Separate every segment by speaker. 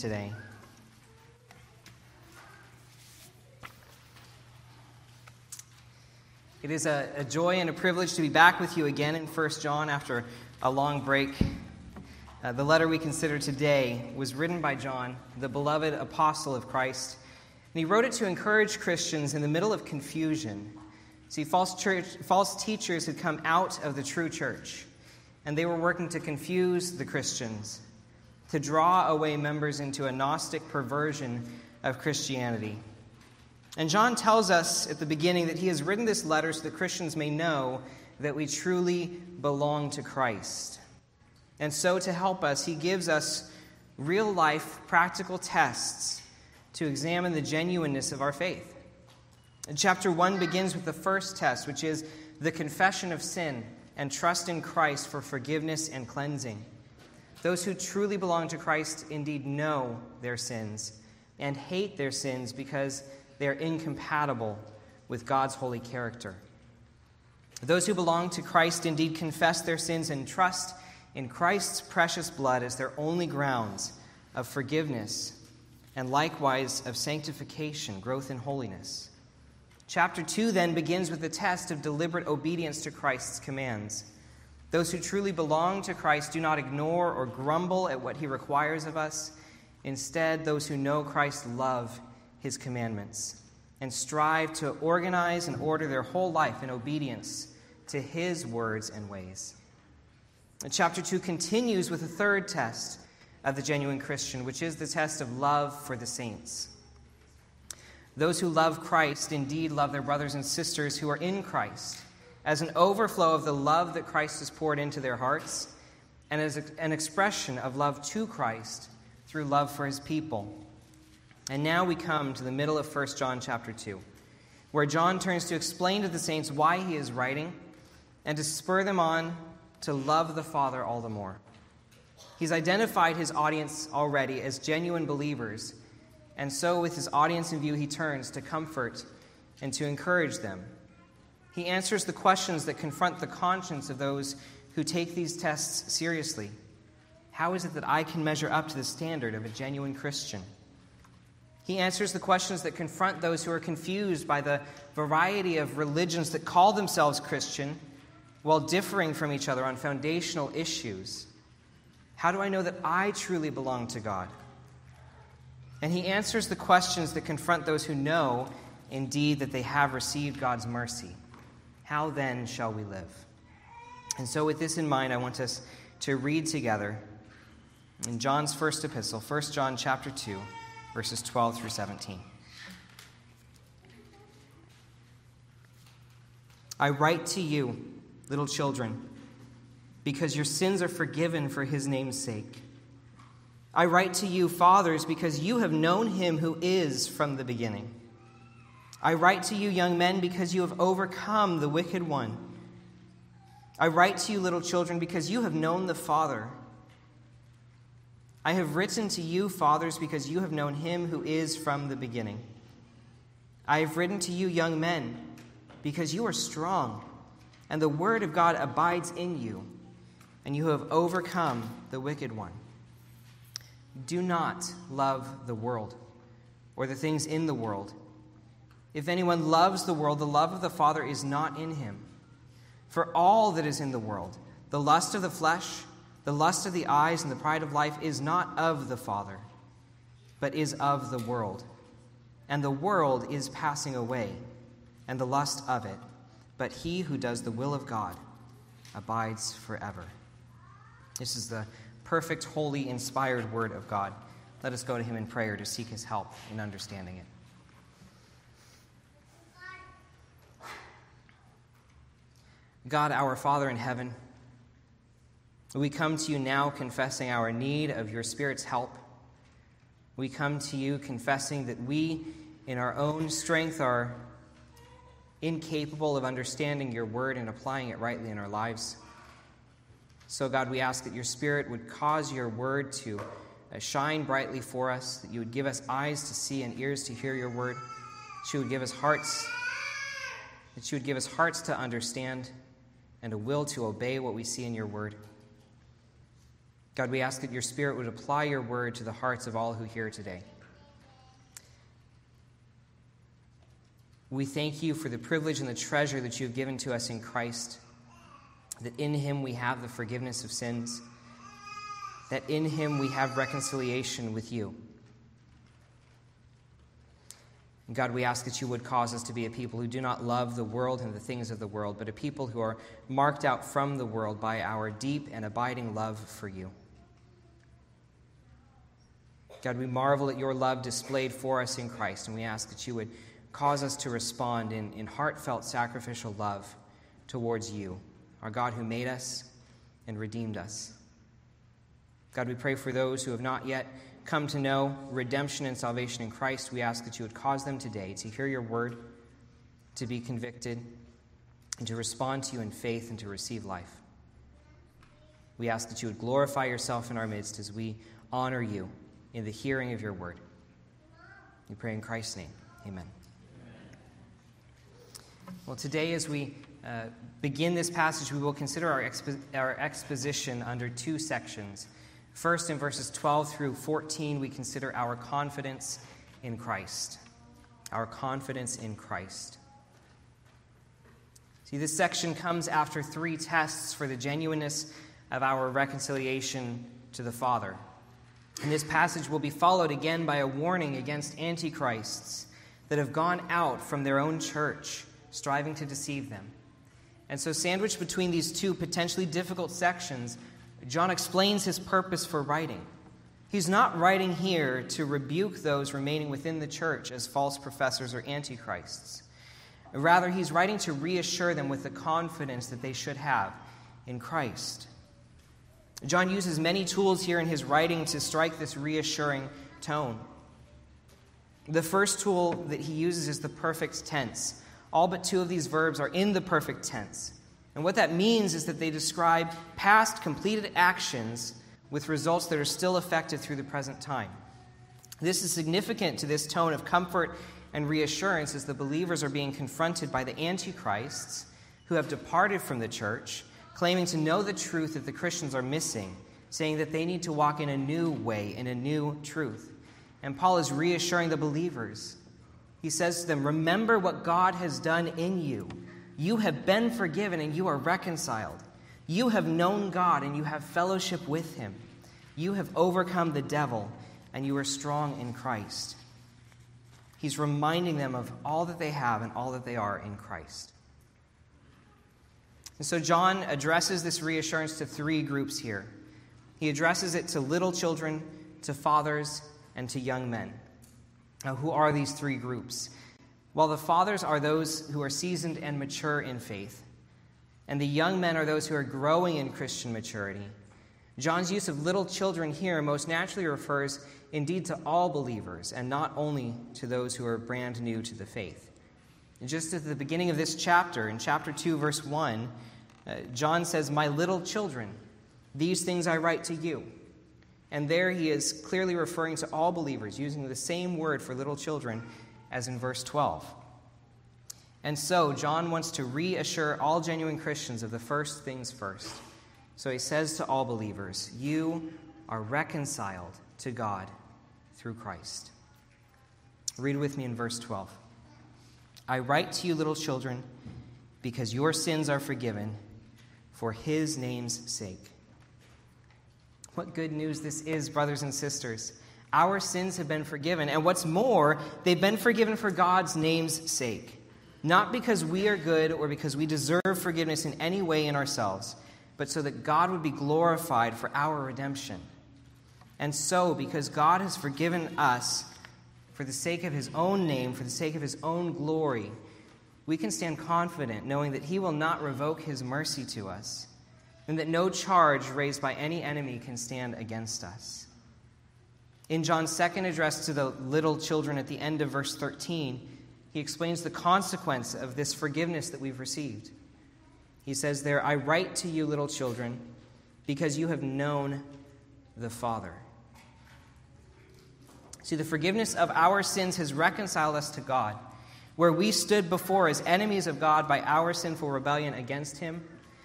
Speaker 1: today. It is a, a, joy and a privilege to be back with you again in 1 John after a long break. Uh, the letter we consider today was written by John, the beloved apostle of Christ. And he wrote it to encourage Christians in the middle of confusion. See, false, church, false teachers had come out of the true church, and they were working to confuse the Christians, to draw away members into a Gnostic perversion of Christianity. And John tells us at the beginning that he has written this letter so that Christians may know that we truly belong to Christ. And so, to help us, he gives us real life practical tests to examine the genuineness of our faith. And chapter 1 begins with the first test, which is the confession of sin and trust in Christ for forgiveness and cleansing. Those who truly belong to Christ indeed know their sins and hate their sins because they are incompatible with God's holy character. Those who belong to Christ indeed confess their sins and trust in Christ's precious blood as their only grounds of forgiveness and likewise of sanctification, growth in holiness. Chapter 2 then begins with the test of deliberate obedience to Christ's commands. Those who truly belong to Christ do not ignore or grumble at what he requires of us. Instead, those who know Christ love his commandments and strive to organize and order their whole life in obedience to his words and ways. And chapter 2 continues with a third test of the genuine Christian, which is the test of love for the saints. Those who love Christ indeed love their brothers and sisters who are in Christ as an overflow of the love that Christ has poured into their hearts and as an expression of love to Christ through love for his people. And now we come to the middle of 1 John chapter 2, where John turns to explain to the saints why he is writing and to spur them on to love the Father all the more. He's identified his audience already as genuine believers, and so with his audience in view, he turns to comfort and to encourage them. He answers the questions that confront the conscience of those who take these tests seriously. How is it that I can measure up to the standard of a genuine Christian? He answers the questions that confront those who are confused by the variety of religions that call themselves Christian while differing from each other on foundational issues. How do I know that I truly belong to God? And he answers the questions that confront those who know, indeed, that they have received God's mercy. How then shall we live? And so, with this in mind, I want us to read together in John's first epistle, 1 John chapter 2 verses 12 through 17. I write to you, little children, because your sins are forgiven for his name's sake. I write to you, fathers, because you have known him who is from the beginning. I write to you, young men, because you have overcome the wicked one. I write to you, little children, because you have known the Father. I have written to you, fathers, because you have known him who is from the beginning. I have written to you, young men, because you are strong, and the word of God abides in you, and you have overcome the wicked one. Do not love the world or the things in the world. If anyone loves the world, the love of the Father is not in him. For all that is in the world, the lust of the flesh, the lust of the eyes and the pride of life is not of the Father, but is of the world. And the world is passing away, and the lust of it. But he who does the will of God abides forever. This is the perfect, holy, inspired word of God. Let us go to him in prayer to seek his help in understanding it. God, our Father in heaven, we come to you now confessing our need of your Spirit's help. We come to you confessing that we, in our own strength, are incapable of understanding your word and applying it rightly in our lives. So, God, we ask that your Spirit would cause your word to uh, shine brightly for us, that you would give us eyes to see and ears to hear your word, that you would give us hearts, that you would give us hearts to understand and a will to obey what we see in your word. God, we ask that your Spirit would apply your word to the hearts of all who hear today. We thank you for the privilege and the treasure that you have given to us in Christ, that in him we have the forgiveness of sins, that in him we have reconciliation with you. God, we ask that you would cause us to be a people who do not love the world and the things of the world, but a people who are marked out from the world by our deep and abiding love for you. God, we marvel at your love displayed for us in Christ, and we ask that you would cause us to respond in, in heartfelt sacrificial love towards you, our God who made us and redeemed us. God, we pray for those who have not yet come to know redemption and salvation in Christ, we ask that you would cause them today to hear your word, to be convicted, and to respond to you in faith and to receive life. We ask that you would glorify yourself in our midst as we honor you in the hearing of your word. We pray in Christ's name. Amen. Well, today, as we uh, begin this passage, we will consider our, expo- our exposition under two sections. First, in verses 12 through 14, we consider our confidence in Christ. Our confidence in Christ. See, this section comes after three tests for the genuineness of our reconciliation to the Father. And this passage will be followed again by a warning against antichrists that have gone out from their own church, striving to deceive them. And so, sandwiched between these two potentially difficult sections, John explains his purpose for writing. He's not writing here to rebuke those remaining within the church as false professors or antichrists. Rather, he's writing to reassure them with the confidence that they should have in Christ. John uses many tools here in his writing to strike this reassuring tone. The first tool that he uses is the perfect tense. All but two of these verbs are in the perfect tense. And what that means is that they describe past completed actions with results that are still effective through the present time. This is significant to this tone of comfort and reassurance as the believers are being confronted by the antichrists who have departed from the church, claiming to know the truth that the Christians are missing, saying that they need to walk in a new way, in a new truth. And Paul is reassuring the believers. He says to them, Remember what God has done in you. You have been forgiven and you are reconciled. You have known God and you have fellowship with him. You have overcome the devil and you are strong in Christ. He's reminding them of all that they have and all that they are in Christ. And so John addresses this reassurance to three groups here. He addresses it to little children, to fathers, and to young men. Now, who are these three groups? While the fathers are those who are seasoned and mature in faith, and the young men are those who are growing in Christian maturity. John's use of little children here most naturally refers indeed to all believers and not only to those who are brand new to the faith. And just at the beginning of this chapter, in chapter 2, verse 1, uh, John says, My little children, these things I write to you. And there he is clearly referring to all believers, using the same word for little children as in verse 12. And so, John wants to reassure all genuine Christians of the first things first. So he says to all believers, You are reconciled to God through Christ. Read with me in verse 12. I write to you, little children, because your sins are forgiven for his name's sake. What good news this is, brothers and sisters. Our sins have been forgiven. And what's more, they've been forgiven for God's name's sake. Not because we are good or because we deserve forgiveness in any way in ourselves, but so that God would be glorified for our redemption. And so, because God has forgiven us for the sake of his own name, for the sake of his own glory, we can stand confident knowing that he will not revoke his mercy to us, and that no charge raised by any enemy can stand against us. In John's second address to the little children at the end of verse 13, he explains the consequence of this forgiveness that we've received. He says there, I write to you, little children, because you have known the Father. See, the forgiveness of our sins has reconciled us to God. Where we stood before as enemies of God by our sinful rebellion against Him,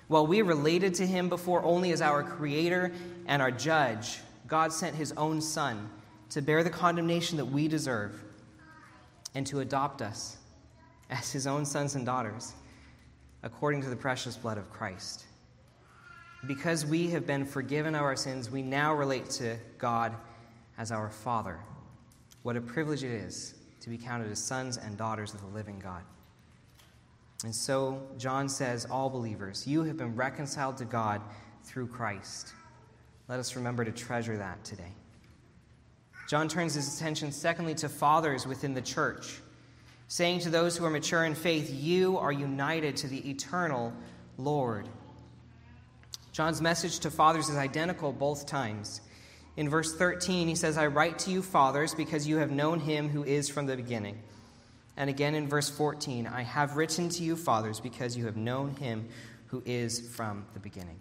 Speaker 1: While we related to him before only as our creator and our judge, God sent his own Son to bear the condemnation that we deserve and to adopt us as his own sons and daughters according to the precious blood of Christ. Because we have been forgiven of our sins, we now relate to God as our Father. What a privilege it is to be counted as sons and daughters of the living God. And so, John says, All believers, you have been reconciled to God through Christ. Let us remember to treasure that today. John turns his attention, secondly, to fathers within the church, saying to those who are mature in faith, You are united to the eternal Lord. John's message to fathers is identical both times. In verse 13, he says, I write to you, fathers, because you have known him who is from the beginning. And again in verse 14, I have written to you, fathers, because you have known him who is from the beginning.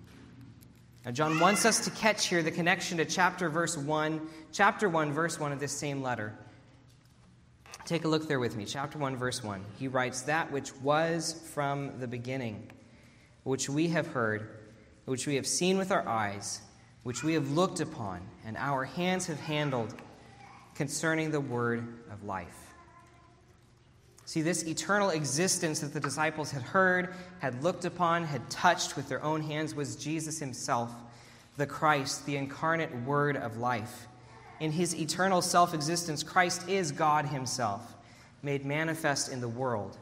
Speaker 1: Now, John wants us to catch here the connection to chapter verse 1, chapter 1, verse 1 of this same letter. Take a look there with me. Chapter 1, verse 1. He writes, That which was from the beginning, which we have heard, which we have seen with our eyes, which we have looked upon, and our hands have handled concerning the word of life. See, this eternal existence that the disciples had heard, had looked upon, had touched with their own hands was Jesus himself, the Christ, the incarnate Word of life. In his eternal self existence, Christ is God himself, made manifest in the world.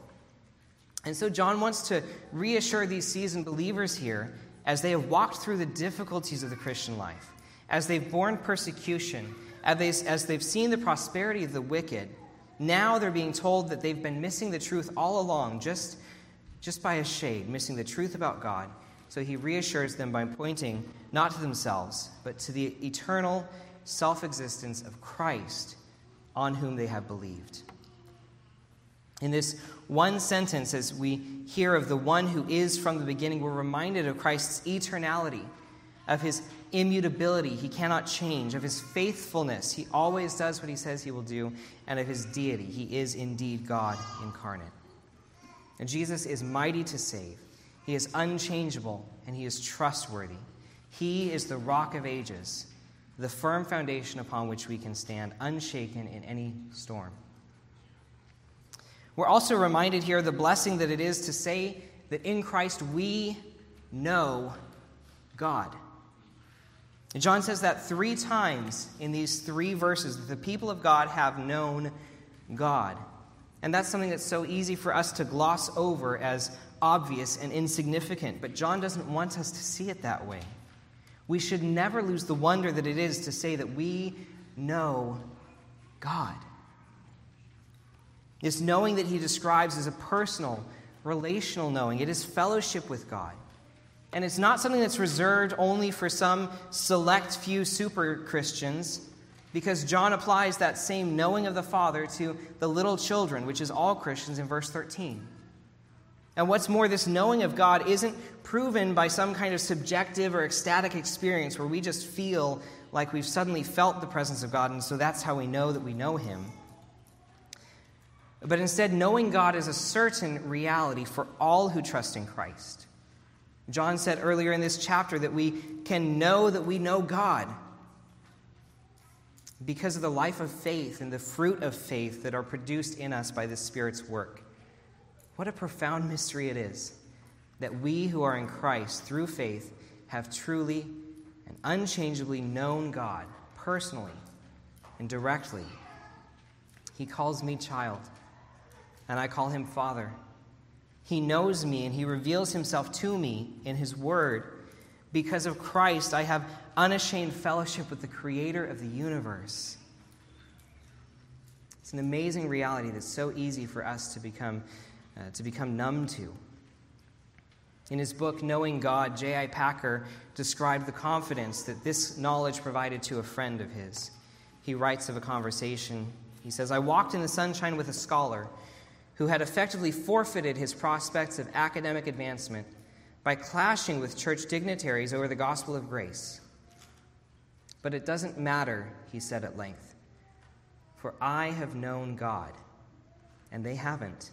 Speaker 1: And so, John wants to reassure these seasoned believers here as they have walked through the difficulties of the Christian life, as they've borne persecution, as they've seen the prosperity of the wicked now they're being told that they've been missing the truth all along, just, just by a shade, missing the truth about God. So he reassures them by pointing not to themselves, but to the eternal self existence of Christ on whom they have believed. In this one sentence, as we hear of the one who is from the beginning, we're reminded of Christ's eternality, of his immutability, he cannot change, of his faithfulness, he always does what he says he will do, and of his deity, he is indeed God incarnate. And Jesus is mighty to save, he is unchangeable, and he is trustworthy. He is the rock of ages, the firm foundation upon which we can stand, unshaken in any storm. We're also reminded here of the blessing that it is to say that in Christ we know God. And John says that three times in these three verses that the people of God have known God. And that's something that's so easy for us to gloss over as obvious and insignificant. But John doesn't want us to see it that way. We should never lose the wonder that it is to say that we know God. This knowing that he describes as a personal, relational knowing, it is fellowship with God. And it's not something that's reserved only for some select few super Christians, because John applies that same knowing of the Father to the little children, which is all Christians in verse 13. And what's more, this knowing of God isn't proven by some kind of subjective or ecstatic experience where we just feel like we've suddenly felt the presence of God, and so that's how we know that we know Him. But instead, knowing God is a certain reality for all who trust in Christ. John said earlier in this chapter that we can know that we know God because of the life of faith and the fruit of faith that are produced in us by the Spirit's work. What a profound mystery it is that we who are in Christ through faith have truly and unchangeably known God personally and directly. He calls me child, and I call him Father. He knows me and he reveals himself to me in his word. Because of Christ, I have unashamed fellowship with the creator of the universe. It's an amazing reality that's so easy for us to become, uh, to become numb to. In his book, Knowing God, J.I. Packer described the confidence that this knowledge provided to a friend of his. He writes of a conversation. He says, I walked in the sunshine with a scholar who had effectively forfeited his prospects of academic advancement by clashing with church dignitaries over the gospel of grace. But it doesn't matter, he said at length, for I have known God, and they haven't.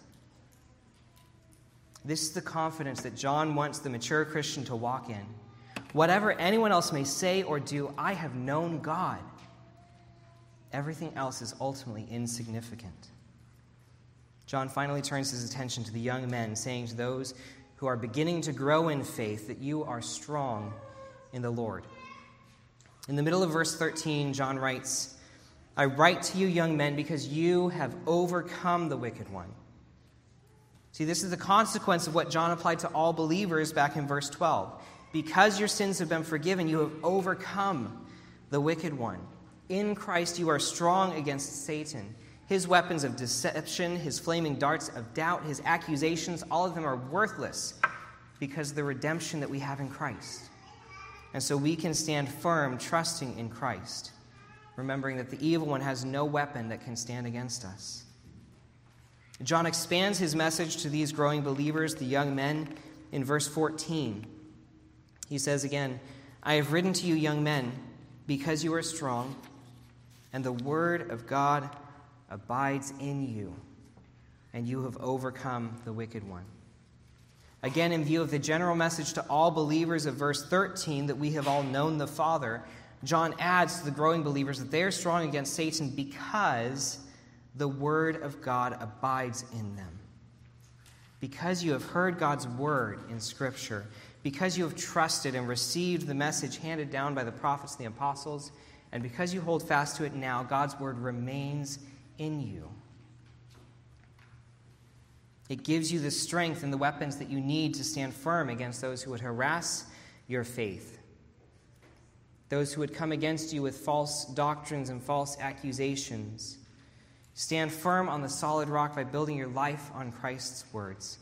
Speaker 1: This is the confidence that John wants the mature Christian to walk in. Whatever anyone else may say or do, I have known God. Everything else is ultimately insignificant. John finally turns his attention to the young men, saying to those who are beginning to grow in faith that you are strong in the Lord. In the middle of verse 13, John writes, I write to you, young men, because you have overcome the wicked one. See, this is the consequence of what John applied to all believers back in verse 12. Because your sins have been forgiven, you have overcome the wicked one. In Christ, you are strong against Satan. His weapons of deception, his flaming darts of doubt, his accusations, all of them are worthless because of the redemption that we have in Christ. And so we can stand firm, trusting in Christ, remembering that the evil one has no weapon that can stand against us. John expands his message to these growing believers, the young men, in verse 14. He says again, I have written to you, young men, because you are strong, and the word of God abides in you, and you have overcome the wicked one. Again, in view of the general message to all believers of verse 13 that we have all known the Father, John adds to the growing believers that they are strong against Satan because the Word of God abides in them. Because you have heard God's Word in Scripture, because you have trusted and received the message handed down by the prophets and the apostles, and because you hold fast to it now, God's Word remains in you. It gives you the strength and the weapons that you need to stand firm against those who would harass your faith, those who would come against you with false doctrines and false accusations. Stand firm on the solid rock by building your life on Christ's words.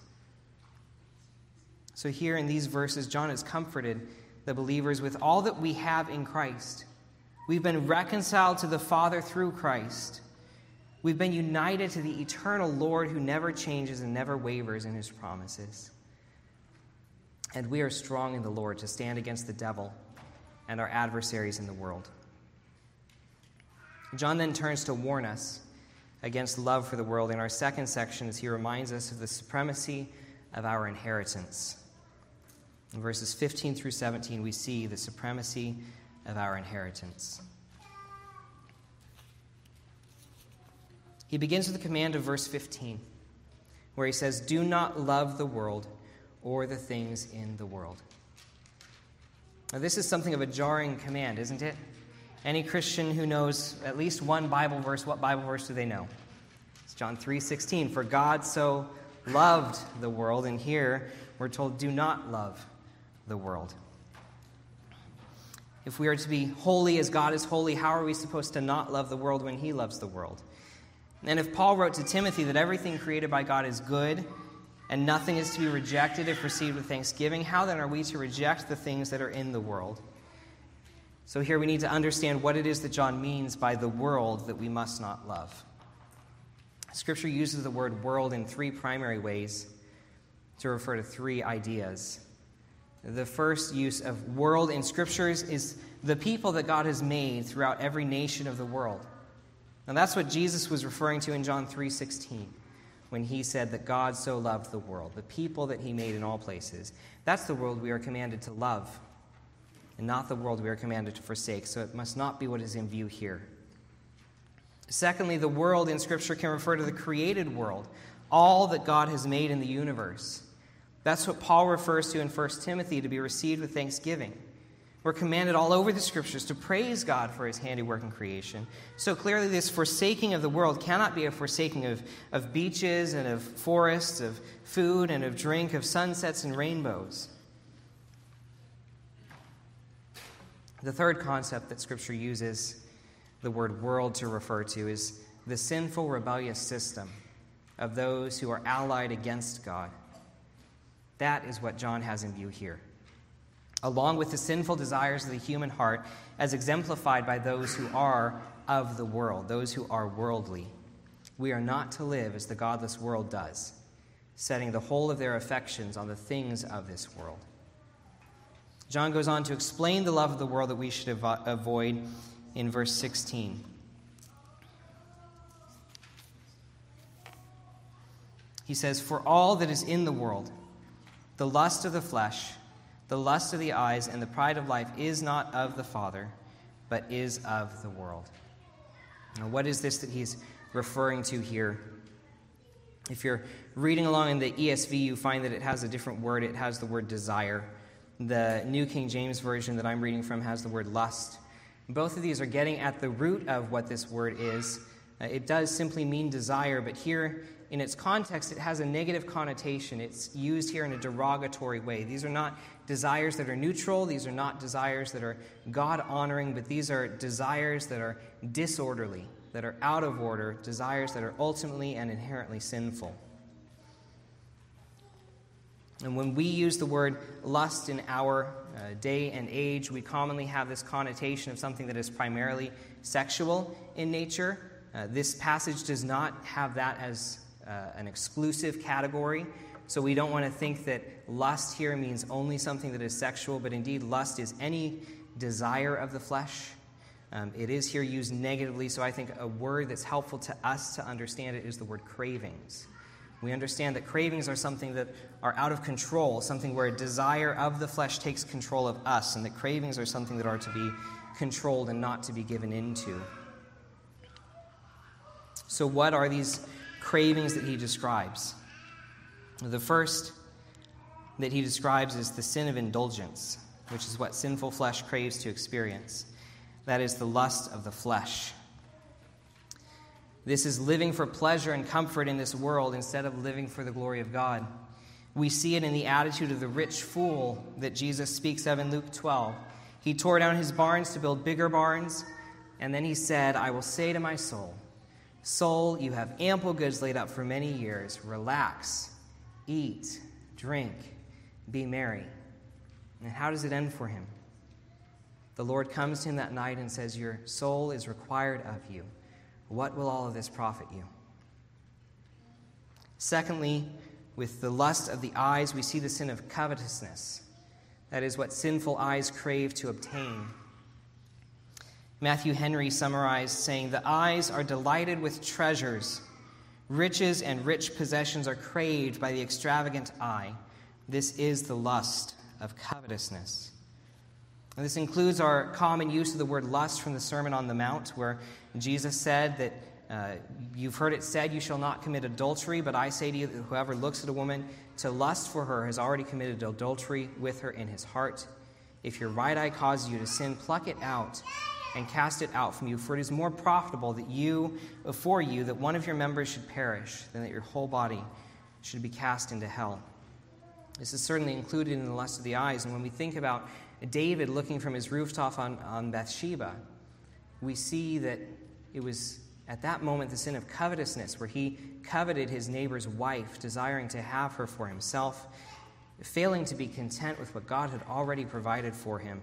Speaker 1: So, here in these verses, John has comforted the believers with all that we have in Christ. We've been reconciled to the Father through Christ. We've been united to the eternal Lord who never changes and never wavers in his promises. And we are strong in the Lord to stand against the devil and our adversaries in the world. John then turns to warn us against love for the world in our second section as he reminds us of the supremacy of our inheritance. In verses 15 through 17, we see the supremacy of our inheritance. He begins with the command of verse 15, where he says, Do not love the world or the things in the world. Now, this is something of a jarring command, isn't it? Any Christian who knows at least one Bible verse, what Bible verse do they know? It's John 3:16. For God so loved the world, and here we're told, do not love the world. If we are to be holy as God is holy, how are we supposed to not love the world when He loves the world? And if Paul wrote to Timothy that everything created by God is good and nothing is to be rejected if received with thanksgiving, how then are we to reject the things that are in the world? So here we need to understand what it is that John means by the world that we must not love. Scripture uses the word world in three primary ways to refer to three ideas. The first use of world in Scriptures is the people that God has made throughout every nation of the world. And that's what Jesus was referring to in John 3:16 when he said that God so loved the world, the people that he made in all places. That's the world we are commanded to love, and not the world we are commanded to forsake. So it must not be what is in view here. Secondly, the world in Scripture can refer to the created world, all that God has made in the universe. That's what Paul refers to in 1 Timothy to be received with thanksgiving. We're commanded all over the scriptures to praise God for his handiwork in creation. So clearly, this forsaking of the world cannot be a forsaking of, of beaches and of forests, of food and of drink, of sunsets and rainbows. The third concept that scripture uses the word world to refer to is the sinful, rebellious system of those who are allied against God. That is what John has in view here along with the sinful desires of the human heart, as exemplified by those who are of the world, those who are worldly. We are not to live as the godless world does, setting the whole of their affections on the things of this world. John goes on to explain the love of the world that we should avoid in verse 16. He says, For all that is in the world, The lust of the flesh, the lust of the eyes, and the pride of life is not of the Father, but is of the world. Now, what is this that he's referring to here? If you're reading along in the ESV, you find that it has a different word. It has the word desire. The New King James Version that I'm reading from has the word lust. Both of these are getting at the root of what this word is. Uh, it does simply mean desire, but here in its context, it has a negative connotation. It's used here in a derogatory way. These are not desires that are neutral, these are not desires that are God honoring, but these are desires that are disorderly, that are out of order, desires that are ultimately and inherently sinful. And when we use the word lust in our uh, day and age, we commonly have this connotation of something that is primarily sexual in nature. Uh, this passage does not have that as uh, an exclusive category. So we don't want to think that lust here means only something that is sexual, but indeed, lust is any desire of the flesh. Um, it is here used negatively, so I think a word that's helpful to us to understand it is the word cravings. We understand that cravings are something that are out of control, something where a desire of the flesh takes control of us, and that cravings are something that are to be controlled and not to be given into. So, what are these cravings that he describes? The first that he describes is the sin of indulgence, which is what sinful flesh craves to experience. That is the lust of the flesh. This is living for pleasure and comfort in this world instead of living for the glory of God. We see it in the attitude of the rich fool that Jesus speaks of in Luke 12. He tore down his barns to build bigger barns, and then he said, I will say to my soul, Soul, you have ample goods laid up for many years. Relax, eat, drink, be merry. And how does it end for him? The Lord comes to him that night and says, Your soul is required of you. What will all of this profit you? Secondly, with the lust of the eyes, we see the sin of covetousness. That is what sinful eyes crave to obtain. Matthew Henry summarized, saying, The eyes are delighted with treasures. Riches and rich possessions are craved by the extravagant eye. This is the lust of covetousness. And this includes our common use of the word lust from the Sermon on the Mount, where Jesus said that uh, you've heard it said, You shall not commit adultery, but I say to you that whoever looks at a woman to lust for her has already committed adultery with her in his heart. If your right eye causes you to sin, pluck it out and cast it out from you, for it is more profitable that you, before you, that one of your members should perish than that your whole body should be cast into hell. This is certainly included in the lust of the eyes, and when we think about David looking from his rooftop on, on Bathsheba, we see that it was at that moment the sin of covetousness, where he coveted his neighbor's wife, desiring to have her for himself, failing to be content with what God had already provided for him,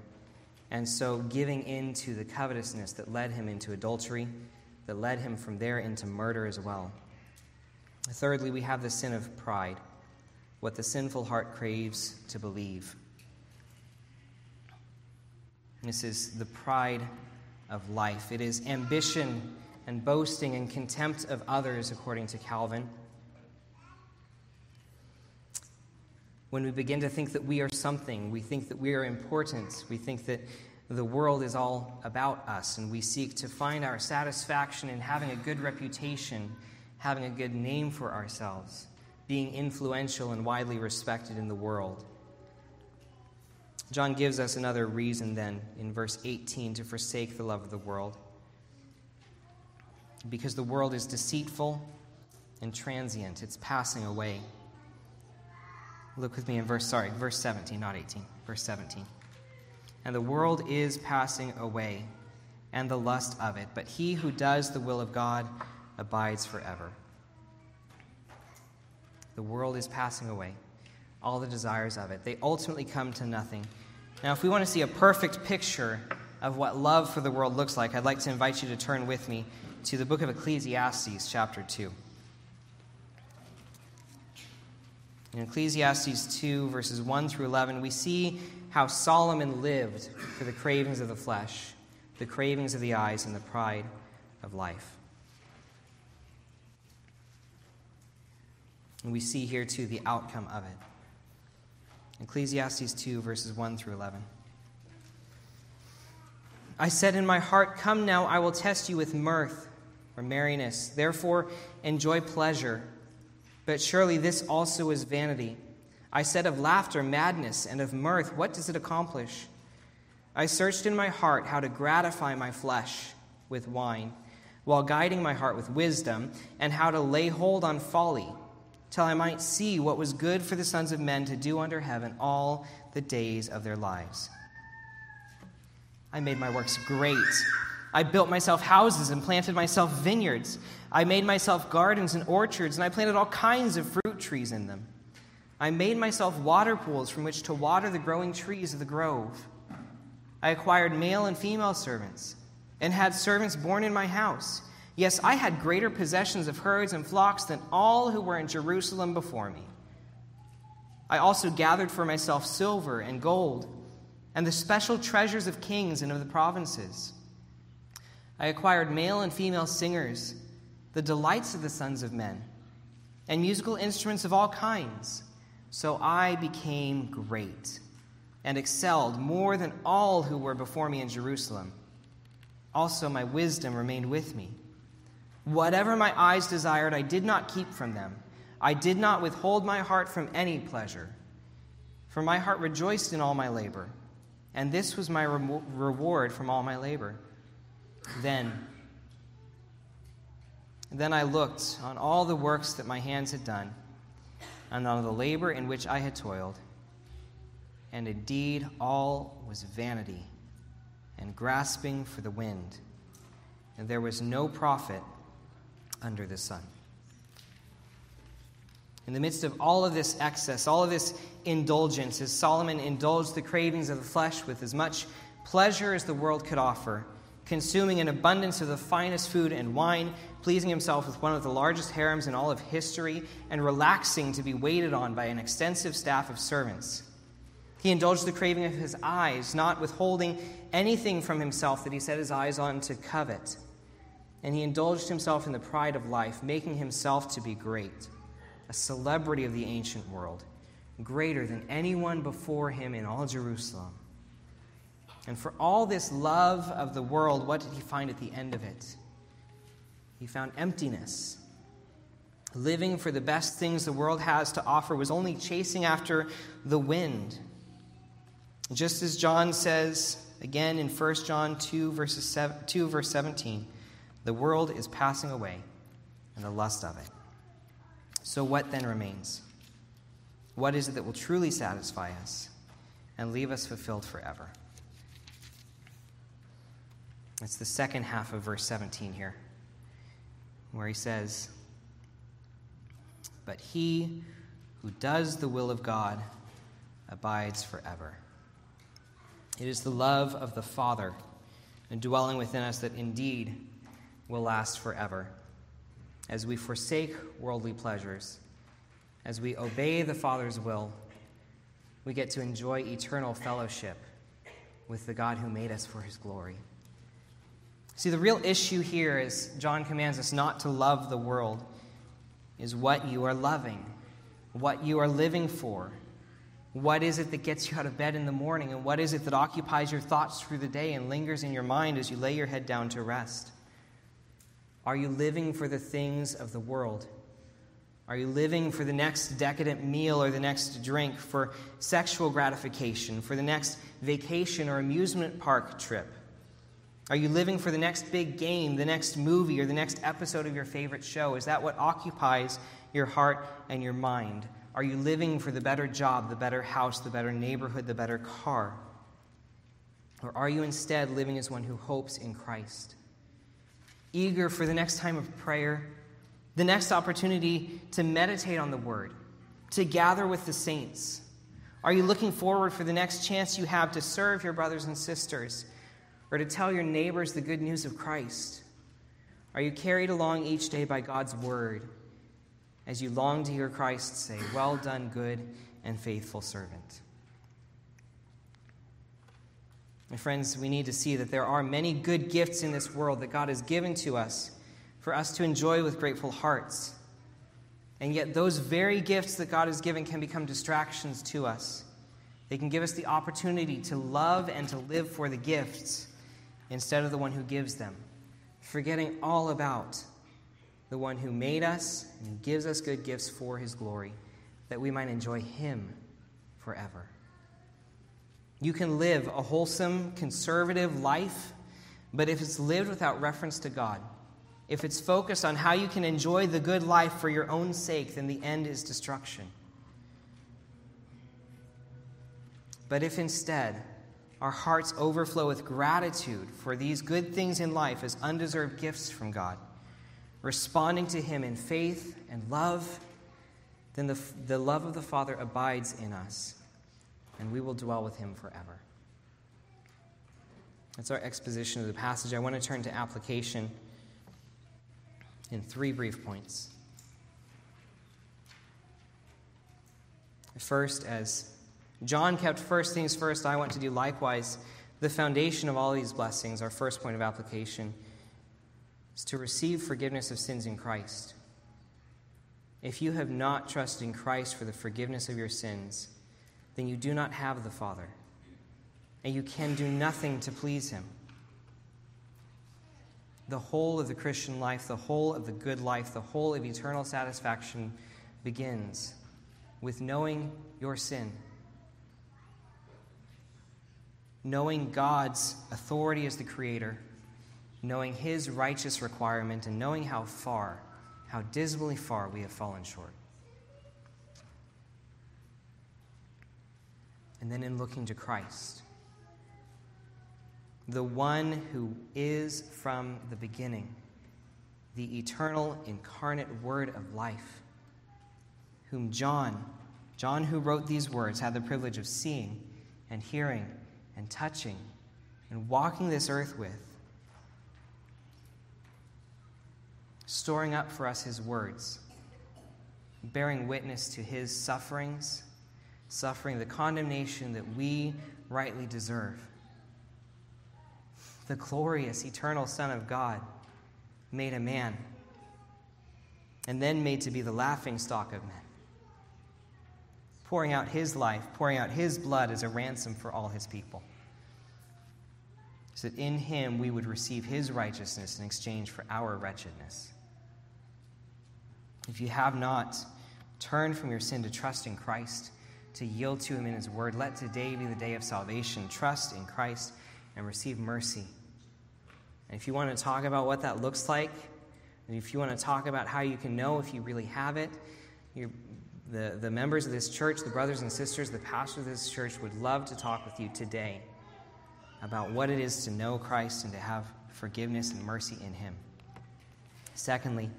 Speaker 1: and so giving in to the covetousness that led him into adultery, that led him from there into murder as well. Thirdly, we have the sin of pride, what the sinful heart craves to believe. This is the pride of life. It is ambition and boasting and contempt of others, according to Calvin. When we begin to think that we are something, we think that we are important, we think that the world is all about us, and we seek to find our satisfaction in having a good reputation, having a good name for ourselves, being influential and widely respected in the world. John gives us another reason then in verse 18 to forsake the love of the world. Because the world is deceitful and transient, it's passing away. Look with me in verse, sorry, verse 17, not 18, verse 17. And the world is passing away, and the lust of it, but he who does the will of God abides forever. The world is passing away all the desires of it. They ultimately come to nothing. Now, if we want to see a perfect picture of what love for the world looks like, I'd like to invite you to turn with me to the book of Ecclesiastes, chapter 2. In Ecclesiastes 2, verses 1 through 11, we see how Solomon lived for the cravings of the flesh, the cravings of the eyes, and the pride of life. And we see here, too, the outcome of it. Ecclesiastes 2, verses 1 through 11. I said in my heart, Come now, I will test you with mirth or merriness. Therefore, enjoy pleasure. But surely this also is vanity. I said of laughter, madness, and of mirth, what does it accomplish? I searched in my heart how to gratify my flesh with wine, while guiding my heart with wisdom, and how to lay hold on folly, till I might see what was good for the sons of men to do under heaven all the days of their lives. I made my works great. I built myself houses and planted myself vineyards. I made myself gardens and orchards, and I planted all kinds of fruit trees in them. I made myself water pools from which to water the growing trees of the grove. I acquired male and female servants, and had servants born in my house. Yes, I had greater possessions of herds and flocks than all who were in Jerusalem before me. I also gathered for myself silver and gold and the special treasures of kings and of the provinces. I acquired male and female singers, the delights of the sons of men, and musical instruments of all kinds. So I became great and excelled more than all who were before me in Jerusalem. Also, my wisdom remained with me. Whatever my eyes desired, I did not keep from them. I did not withhold my heart from any pleasure. For my heart rejoiced in all my labor and this was my re- reward from all my labor. Then, then I looked on all the works that my hands had done, and on the labor in which I had toiled. And indeed, all was vanity and grasping for the wind, and there was no profit under the sun. In the midst of all of this excess, all of this indulgence, as Solomon indulged the cravings of the flesh with as much pleasure as the world could offer, consuming an abundance of the finest food and wine, pleasing himself with one of the largest harems in all of history, and relaxing to be waited on by an extensive staff of servants. He indulged the craving of his eyes, not withholding anything from himself that he set his eyes on to covet. And he indulged himself in the pride of life, making himself to be great a celebrity of the ancient world, greater than anyone before him in all Jerusalem. And for all this love of the world, what did he find at the end of it? He found emptiness. Living for the best things the world has to offer was only chasing after the wind. Just as John says again in 1 John 2, verses 7, 2 verse 17, the world is passing away and the lust of it. So, what then remains? What is it that will truly satisfy us and leave us fulfilled forever? It's the second half of verse 17 here, where he says, But he who does the will of God abides forever. It is the love of the Father and dwelling within us that indeed will last forever as we forsake worldly pleasures, as we obey the Father's will, we get to enjoy eternal fellowship with the God who made us for his glory. See, the real issue here is John commands us not to love the world, is what you are loving, what you are living for. What is it that gets you out of bed in the morning, and what is it that occupies your thoughts through the day and lingers in your mind as you lay your head down to rest? Are you living for the things of the world? Are you living for the next decadent meal or the next drink, for sexual gratification, for the next vacation or amusement park trip? Are you living for the next big game, the next movie, or the next episode of your favorite show? Is that what occupies your heart and your mind? Are you living for the better job, the better house, the better neighborhood, the better car? Or are you instead living as one who hopes in Christ? eager for the next time of prayer, the next opportunity to meditate on the Word, to gather with the saints? Are you looking forward for the next chance you have to serve your brothers and sisters or to tell your neighbors the good news of Christ? Are you carried along each day by God's Word as you long to hear Christ say, Well done, good and faithful servant? My friends, we need to see that there are many good gifts in this world that God has given to us for us to enjoy with grateful hearts. And yet, those very gifts that God has given can become distractions to us. They can give us the opportunity to love and to live for the gifts instead of the one who gives them, forgetting all about the one who made us and gives us good gifts for his glory, that we might enjoy him forever. You can live a wholesome, conservative life, but if it's lived without reference to God, if it's focused on how you can enjoy the good life for your own sake, then the end is destruction. But if instead our hearts overflow with gratitude for these good things in life as undeserved gifts from God, responding to Him in faith and love, then the, the love of the Father abides in us, and we will dwell with Him forever. That's our exposition of the passage. I want to turn to application in three brief points. First, as John kept first things first, I want to do likewise. The foundation of all these blessings, our first point of application, is to receive forgiveness of sins in Christ. If you have not trusted in Christ for the forgiveness of your sins, then you do not have the Father, and you can do nothing to please Him. The whole of the Christian life, the whole of the good life, the whole of eternal satisfaction begins with knowing your sin knowing God's authority as the Creator, knowing His righteous requirement, and knowing how far, how dismally far we have fallen short. And then in looking to Christ, the one who is from the beginning, the eternal incarnate Word of life, whom John, John who wrote these words, had the privilege of seeing and hearing and touching and walking this earth with, storing up for us his words, bearing witness to his sufferings, suffering the condemnation that we rightly deserve. The glorious, eternal Son of God made a man and then made to be the laughing stock of men pouring out his life, pouring out his blood as a ransom for all his people. So that in him we would receive his righteousness in exchange for our wretchedness. If you have not turned from your sin to trust in Christ, to yield to him in his word, let today be the day of salvation. Trust in Christ and receive mercy. And if you want to talk about what that looks like, and if you want to talk about how you can know if you really have it, you're the, the members of this church, the brothers and sisters, the pastor of this church would love to talk with you today about what it is to know Christ and to have forgiveness and mercy in Him. Secondly,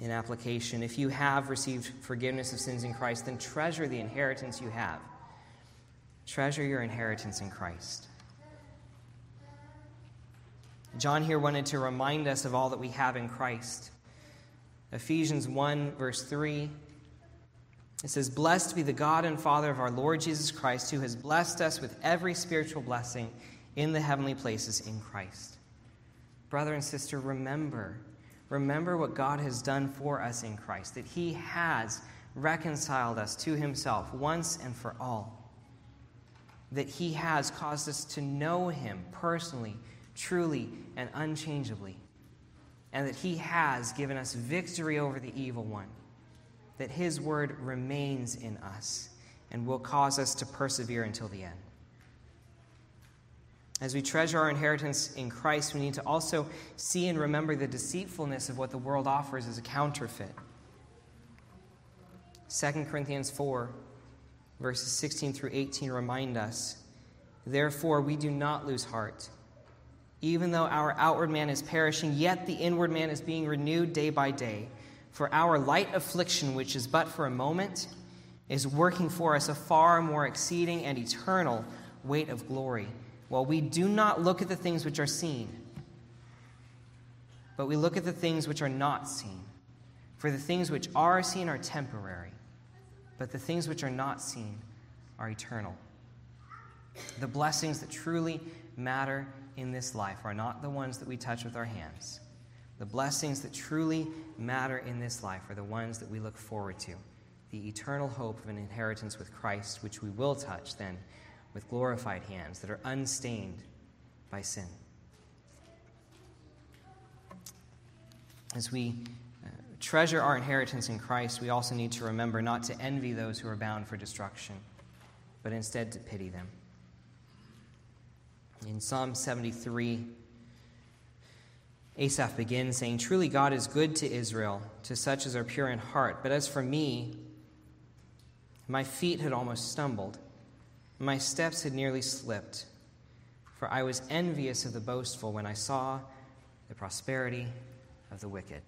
Speaker 1: in application, if you have received forgiveness of sins in Christ, then treasure the inheritance you have. Treasure your inheritance in Christ. John here wanted to remind us of all that we have in Christ. Ephesians 1, verse 3 it says, Blessed be the God and Father of our Lord Jesus Christ, who has blessed us with every spiritual blessing in the heavenly places in Christ. Brother and sister, remember. Remember what God has done for us in Christ, that He has reconciled us to Himself once and for all, that He has caused us to know Him personally, truly, and unchangeably, and that He has given us victory over the evil one that His word remains in us and will cause us to persevere until the end. As we treasure our inheritance in Christ, we need to also see and remember the deceitfulness of what the world offers as a counterfeit. 2 Corinthians 4, verses 16 through 18 remind us Therefore, we do not lose heart. Even though our outward man is perishing, yet the inward man is being renewed day by day. For our light affliction, which is but for a moment, is working for us a far more exceeding and eternal weight of glory. While we do not look at the things which are seen, but we look at the things which are not seen. For the things which are seen are temporary, but the things which are not seen are eternal. The blessings that truly matter in this life are not the ones that we touch with our hands the blessings that truly matter in this life are the ones that we look forward to the eternal hope of an inheritance with Christ, which we will touch then with glorified hands that are unstained by sin. As we uh, treasure our inheritance in Christ, we also need to remember not to envy those who are bound for destruction, but instead to pity them. In Psalm 73, Asaph begins saying, Truly God is good to Israel, to such as are pure in heart. But as for me, my feet had almost stumbled, my steps had nearly slipped, for I was envious of the boastful when I saw the prosperity of the wicked.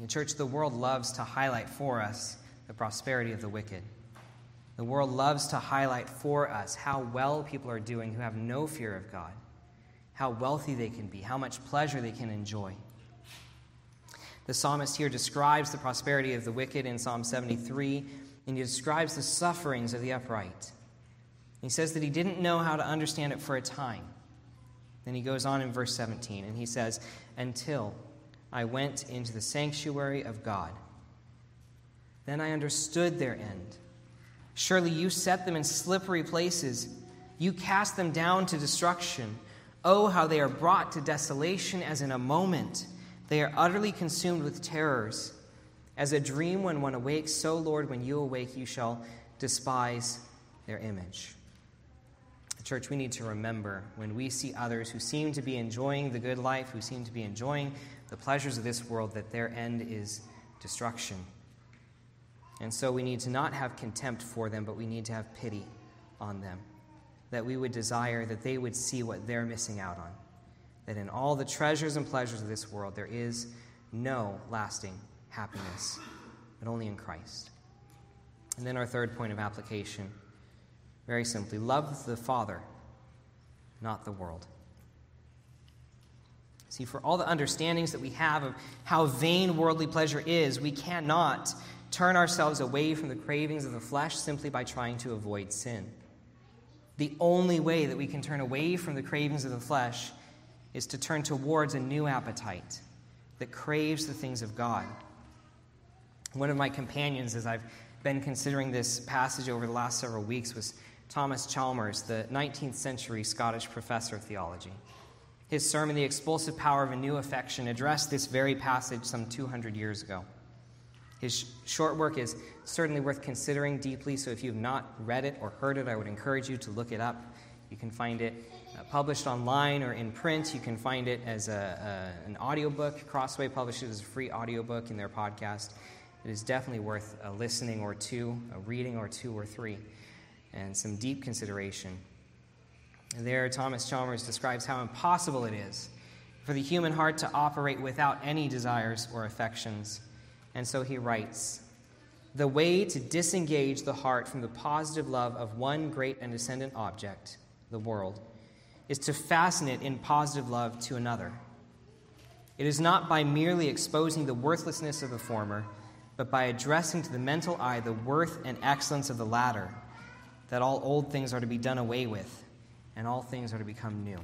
Speaker 1: In church, the world loves to highlight for us the prosperity of the wicked. The world loves to highlight for us how well people are doing who have no fear of God, how wealthy they can be, how much pleasure they can enjoy. The psalmist here describes the prosperity of the wicked in Psalm 73, and he describes the sufferings of the upright. He says that he didn't know how to understand it for a time. Then he goes on in verse 17, and he says, Until I went into the sanctuary of God. Then I understood their end. Surely you set them in slippery places. You cast them down to destruction. Oh, how they are brought to desolation as in a moment. They are utterly consumed with terrors. As a dream when one awakes, so, Lord, when you awake, you shall despise their image. Church, we need to remember when we see others who seem to be enjoying the good life, who seem to be enjoying the pleasures of this world, that their end is destruction. And so we need to not have contempt for them, but we need to have pity on them. That we would desire that they would see what they're missing out on that in all the treasures and pleasures of this world, there is no lasting happiness, but only in Christ. And then our third point of application very simply love the Father, not the world. See, for all the understandings that we have of how vain worldly pleasure is, we cannot turn ourselves away from the cravings of the flesh simply by trying to avoid sin. The only way that we can turn away from the cravings of the flesh is to turn towards a new appetite that craves the things of God. One of my companions, as I've been considering this passage over the last several weeks, was Thomas Chalmers, the 19th century Scottish professor of theology. His sermon, The Expulsive Power of a New Affection, addressed this very passage some 200 years ago. His short work is certainly worth considering deeply, so if you have not read it or heard it, I would encourage you to look it up. You can find it uh, published online or in print. You can find it as a, a, an audiobook. Crossway publishes a free audiobook in their podcast. It is definitely worth a listening or two, a reading or two or three, and some deep consideration. There, Thomas Chalmers describes how impossible it is for the human heart to operate without any desires or affections. And so he writes The way to disengage the heart from the positive love of one great and ascendant object, the world, is to fasten it in positive love to another. It is not by merely exposing the worthlessness of the former, but by addressing to the mental eye the worth and excellence of the latter, that all old things are to be done away with, and all things are to become new.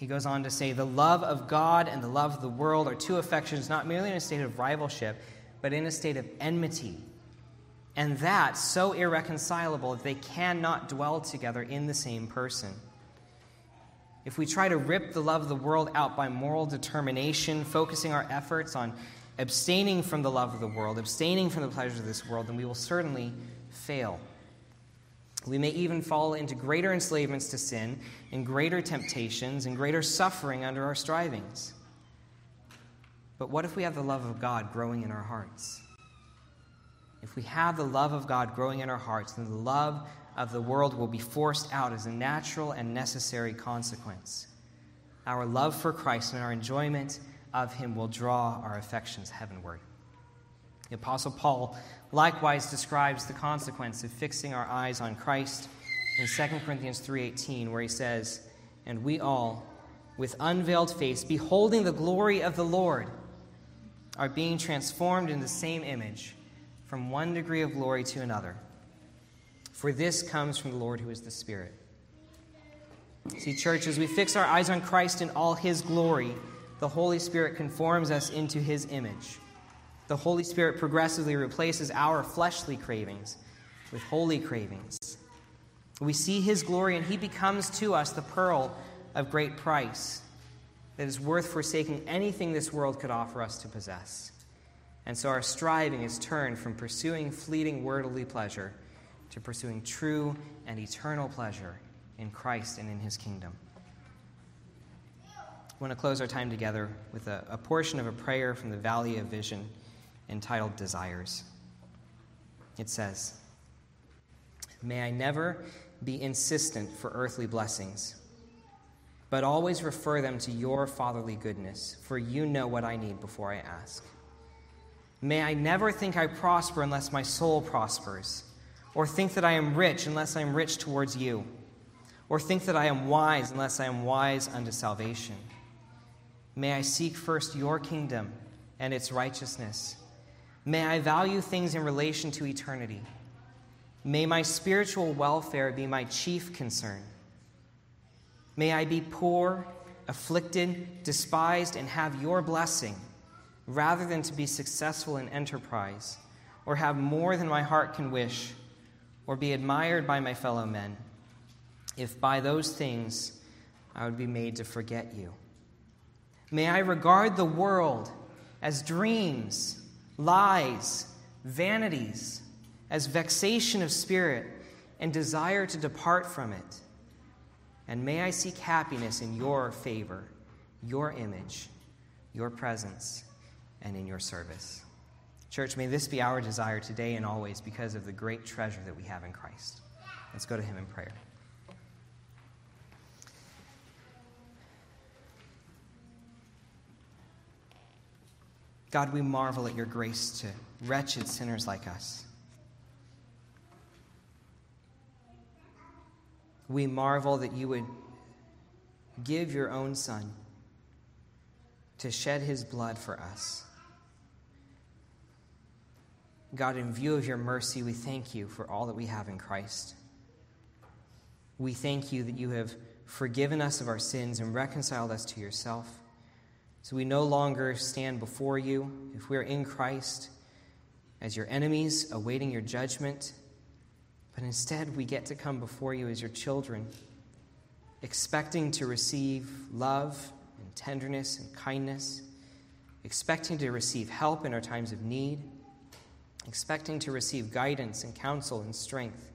Speaker 1: He goes on to say, The love of God and the love of the world are two affections not merely in a state of rivalship, but in a state of enmity and that so irreconcilable that they cannot dwell together in the same person. If we try to rip the love of the world out by moral determination, focusing our efforts on abstaining from the love of the world, abstaining from the pleasures of this world, then we will certainly fail. We may even fall into greater enslavements to sin and greater temptations and greater suffering under our strivings. But what if we have the love of God growing in our hearts? if we have the love of God growing in our hearts, then the love of the world will be forced out as a natural and necessary consequence. Our love for Christ and our enjoyment of Him will draw our affections heavenward. The Apostle Paul likewise describes the consequence of fixing our eyes on Christ in 2 Corinthians 3:18 where he says, "And we all with unveiled face beholding the glory of the Lord are being transformed in the same image from one degree of glory to another. For this comes from the Lord who is the Spirit. See, church, as we fix our eyes on Christ in all his glory, the Holy Spirit conforms us into his image. The Holy Spirit progressively replaces our fleshly cravings with holy cravings. We see his glory, and he becomes to us the pearl of great price that is worth forsaking anything this world could offer us to possess. And so our striving is turned from pursuing fleeting worldly pleasure to pursuing true and eternal pleasure in Christ and in his kingdom. I want to close our time together with a, a portion of a prayer from the Valley of Vision entitled Desires. It says, May I never be insistent for earthly blessings, but always refer them to your fatherly goodness, for you know what I need before I ask. May I never think I prosper unless my soul prospers, or think that I am rich unless I am rich towards you, or think that I am wise unless I am wise unto salvation. May I seek first your kingdom and its righteousness. May I value things in relation to eternity May my spiritual welfare be my chief concern. May I be poor, afflicted, despised, and have your blessing, rather than to be successful in enterprise, or have more than my heart can wish, or be admired by my fellow men, if by those things I would be made to forget you. May I regard the world as dreams, lies, vanities as vexation of spirit and desire to depart from it. And may I seek happiness in your favor, your image, your presence, and in your service. Church, may this be our desire today and always because of the great treasure that we have in Christ. Let's go to Him in prayer. God, we marvel at your grace to wretched sinners like us. we marvel that you would give your own Son to shed his blood for us. God, in view of your mercy, we thank you for all that we have in Christ. We thank you that you have forgiven us of our sins and reconciled us to yourself. So we no longer stand before you, if we are in Christ, as your enemies awaiting your judgment but instead, we get to come before you as your children, expecting to receive love and tenderness and kindness, expecting to receive help in our times of need, expecting to receive guidance and counsel and strength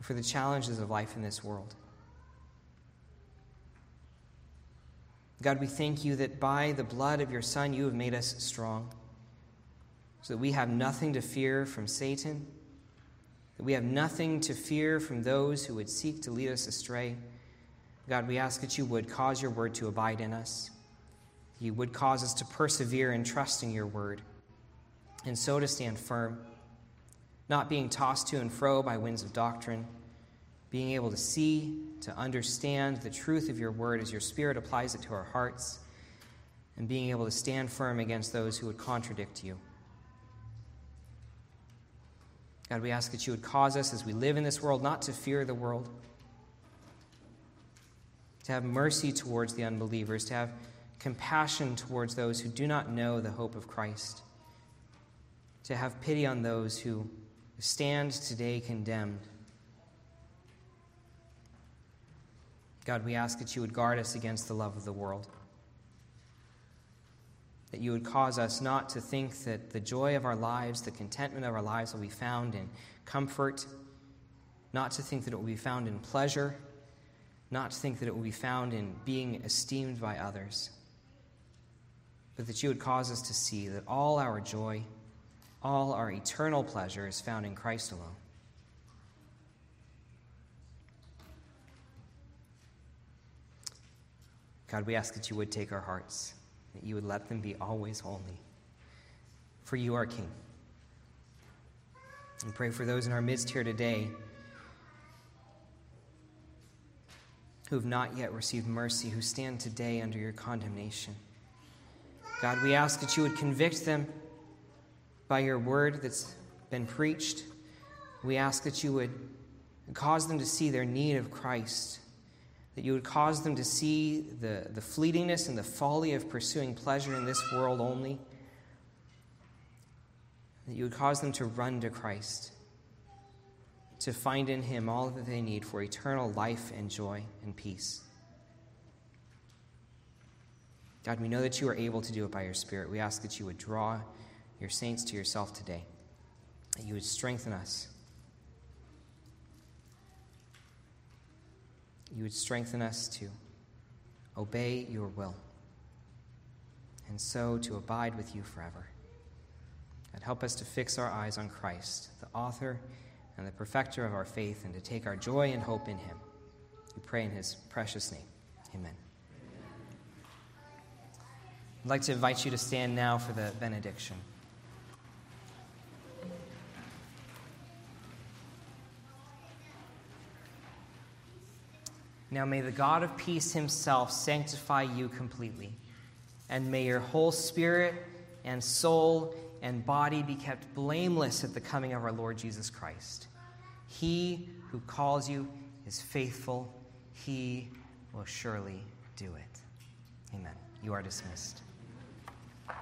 Speaker 1: for the challenges of life in this world. God, we thank you that by the blood of your Son, you have made us strong, so that we have nothing to fear from Satan that we have nothing to fear from those who would seek to lead us astray. God, we ask that you would cause your word to abide in us. You would cause us to persevere in trusting your word, and so to stand firm, not being tossed to and fro by winds of doctrine, being able to see, to understand the truth of your word as your spirit applies it to our hearts, and being able to stand firm against those who would contradict you. God, we ask that you would cause us as we live in this world not to fear the world, to have mercy towards the unbelievers, to have compassion towards those who do not know the hope of Christ, to have pity on those who stand today condemned. God, we ask that you would guard us against the love of the world that you would cause us not to think that the joy of our lives, the contentment of our lives will be found in comfort, not to think that it will be found in pleasure, not to think that it will be found in being esteemed by others, but that you would cause us to see that all our joy, all our eternal pleasure is found in Christ alone. God, we ask that you would take our hearts that you would let them be always holy. For you are King. And pray for those in our midst here today who have not yet received mercy, who stand today under your condemnation. God, we ask that you would convict them by your word that's been preached. We ask that you would cause them to see their need of Christ that you would cause them to see the, the fleetingness and the folly of pursuing pleasure in this world only, that you would cause them to run to Christ, to find in him all that they need for eternal life and joy and peace. God, we know that you are able to do it by your Spirit. We ask that you would draw your saints to yourself today, that you would strengthen us. You would strengthen us to obey your will, and so to abide with you forever. God, help us to fix our eyes on Christ, the author and the perfecter of our faith, and to take our joy and hope in him. We pray in his precious name. Amen. I'd like to invite you to stand now for the benediction. Now may the God of peace himself sanctify you completely, and may your whole spirit and soul and body be kept blameless at the coming of our Lord Jesus Christ. He who calls you is faithful, he will surely do it. Amen. You are dismissed.